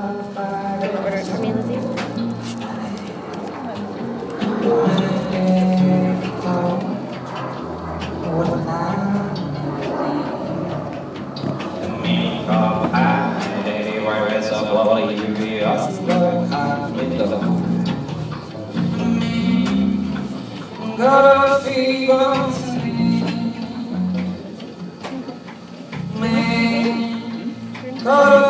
Do you order it for me, Lizzie? Got a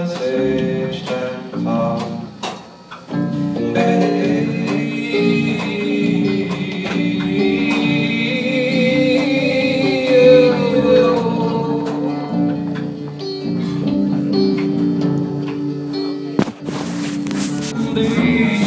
someday.